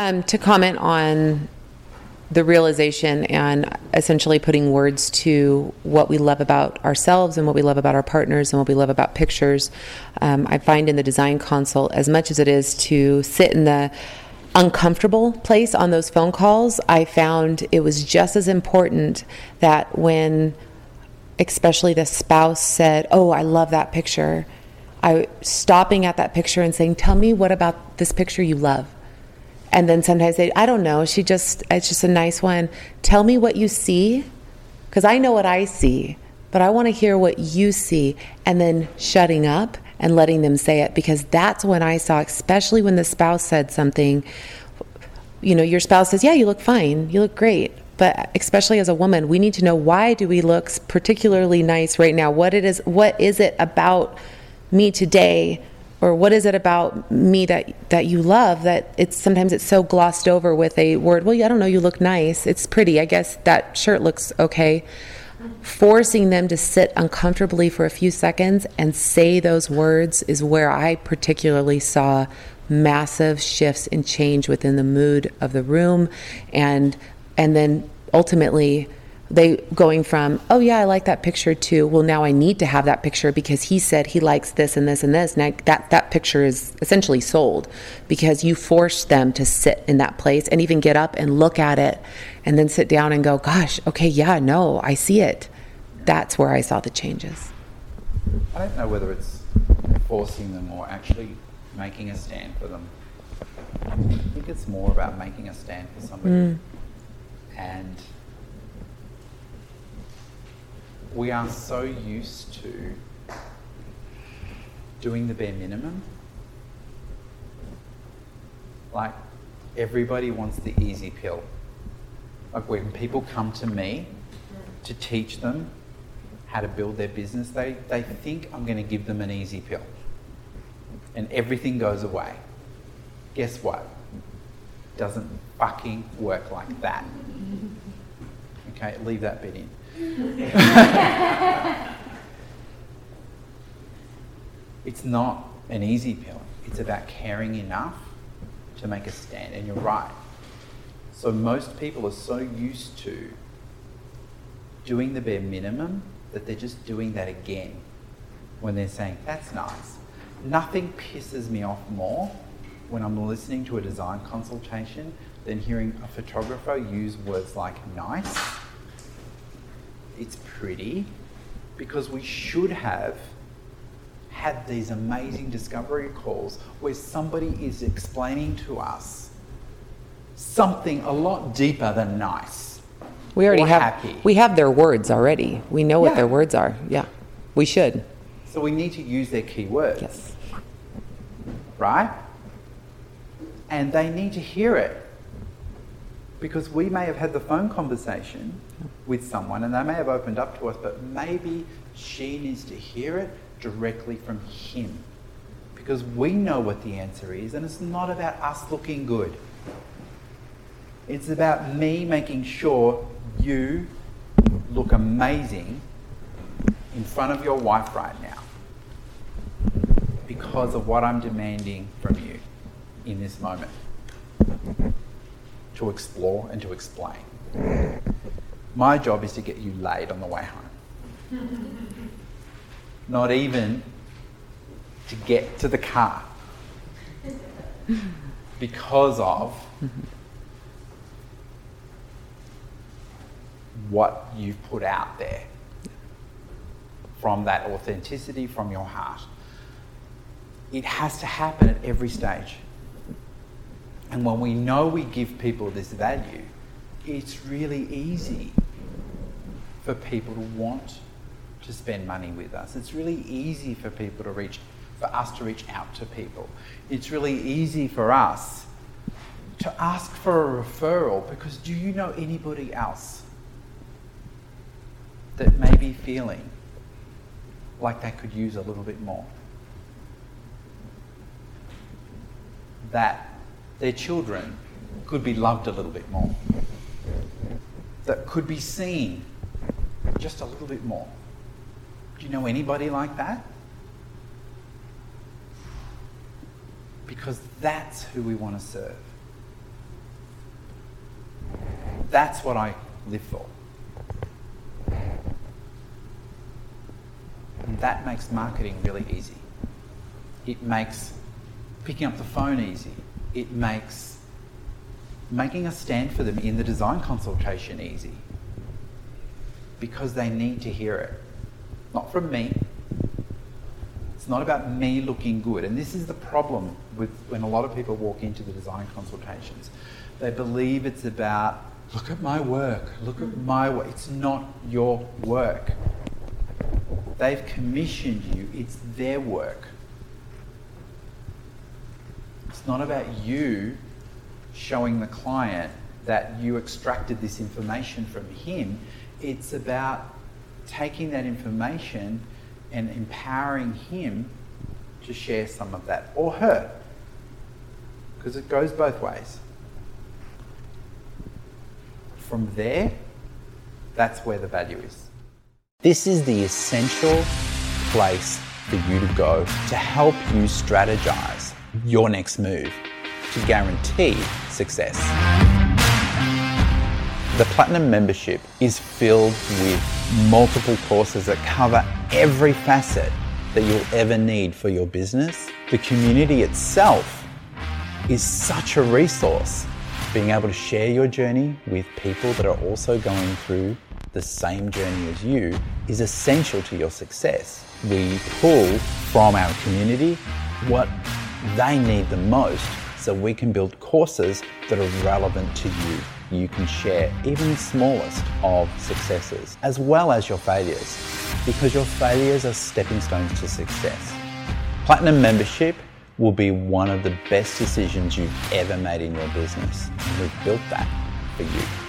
Um, to comment on the realization and essentially putting words to what we love about ourselves and what we love about our partners and what we love about pictures. Um, I find in the design consult, as much as it is to sit in the uncomfortable place on those phone calls, I found it was just as important that when, especially the spouse said, Oh, I love that picture, I stopping at that picture and saying, Tell me what about this picture you love and then sometimes they i don't know she just it's just a nice one. Tell me what you see because i know what i see but i want to hear what you see. And then shutting up and letting them say it because that's when i saw especially when the spouse said something. You know your spouse says yeah you look fine. You look great. But especially as a woman we need to know why do we look particularly nice right now? What it is what is it about me today or what is it about me that that you love that it's sometimes it's so glossed over with a word well i don't know you look nice it's pretty. I guess that shirt looks okay. Forcing them to sit uncomfortably for a few seconds and say those words is where i particularly saw massive shifts and change within the mood of the room and and then ultimately they going from oh yeah i like that picture too. Well now i need to have that picture because he said he likes this and this and this. And I, that that picture is essentially sold because you forced them to sit in that place and even get up and look at it and then sit down and go gosh okay yeah no i see it. That's where i saw the changes. I don't know whether it's forcing them or actually making a stand for them. I think it's more about making a stand for somebody mm. and we are so used to doing the bare minimum. Like, everybody wants the easy pill. Like, when people come to me to teach them how to build their business, they, they think I'm going to give them an easy pill. And everything goes away. Guess what? Doesn't fucking work like that. Okay, leave that bit in. it's not an easy pill. It's about caring enough to make a stand. And you're right. So most people are so used to doing the bare minimum that they're just doing that again when they're saying, that's nice. Nothing pisses me off more when I'm listening to a design consultation than hearing a photographer use words like nice it's pretty, because we should have had these amazing discovery calls where somebody is explaining to us something a lot deeper than nice. We already have happy. we have their words already. We know what yeah. their words are. Yeah. We should. So we need to use their key words. Yes. Right? And they need to hear it. Because we may have had the phone conversation with someone and they may have opened up to us, but maybe she needs to hear it directly from him. Because we know what the answer is, and it's not about us looking good. It's about me making sure you look amazing in front of your wife right now because of what I'm demanding from you in this moment to explore and to explain. My job is to get you laid on the way home. Not even to get to the car because of what you've put out there from that authenticity from your heart. It has to happen at every stage. And when we know we give people this value, it's really easy for people to want to spend money with us. It's really easy for people to reach, for us to reach out to people. It's really easy for us to ask for a referral because do you know anybody else that may be feeling like they could use a little bit more? That their children could be loved a little bit more, that could be seen just a little bit more. Do you know anybody like that? Because that's who we want to serve. That's what I live for. And that makes marketing really easy. It makes picking up the phone easy. It makes making a stand for them in the design consultation easy because they need to hear it. Not from me. It's not about me looking good. And this is the problem with when a lot of people walk into the design consultations. They believe it's about, look at my work, look at hmm. my work. It's not your work. They've commissioned you, it's their work. It's not about you showing the client that you extracted this information from him. It's about taking that information and empowering him to share some of that, or her, because it goes both ways. From there, that's where the value is. This is the essential place for you to go to help you strategize your next move to guarantee success. The Platinum membership is filled with multiple courses that cover every facet that you'll ever need for your business. The community itself is such a resource. Being able to share your journey with people that are also going through the same journey as you is essential to your success. We pull from our community what they need the most so we can build courses that are relevant to you. You can share even the smallest of successes as well as your failures because your failures are stepping stones to success. Platinum membership will be one of the best decisions you've ever made in your business we've built that for you.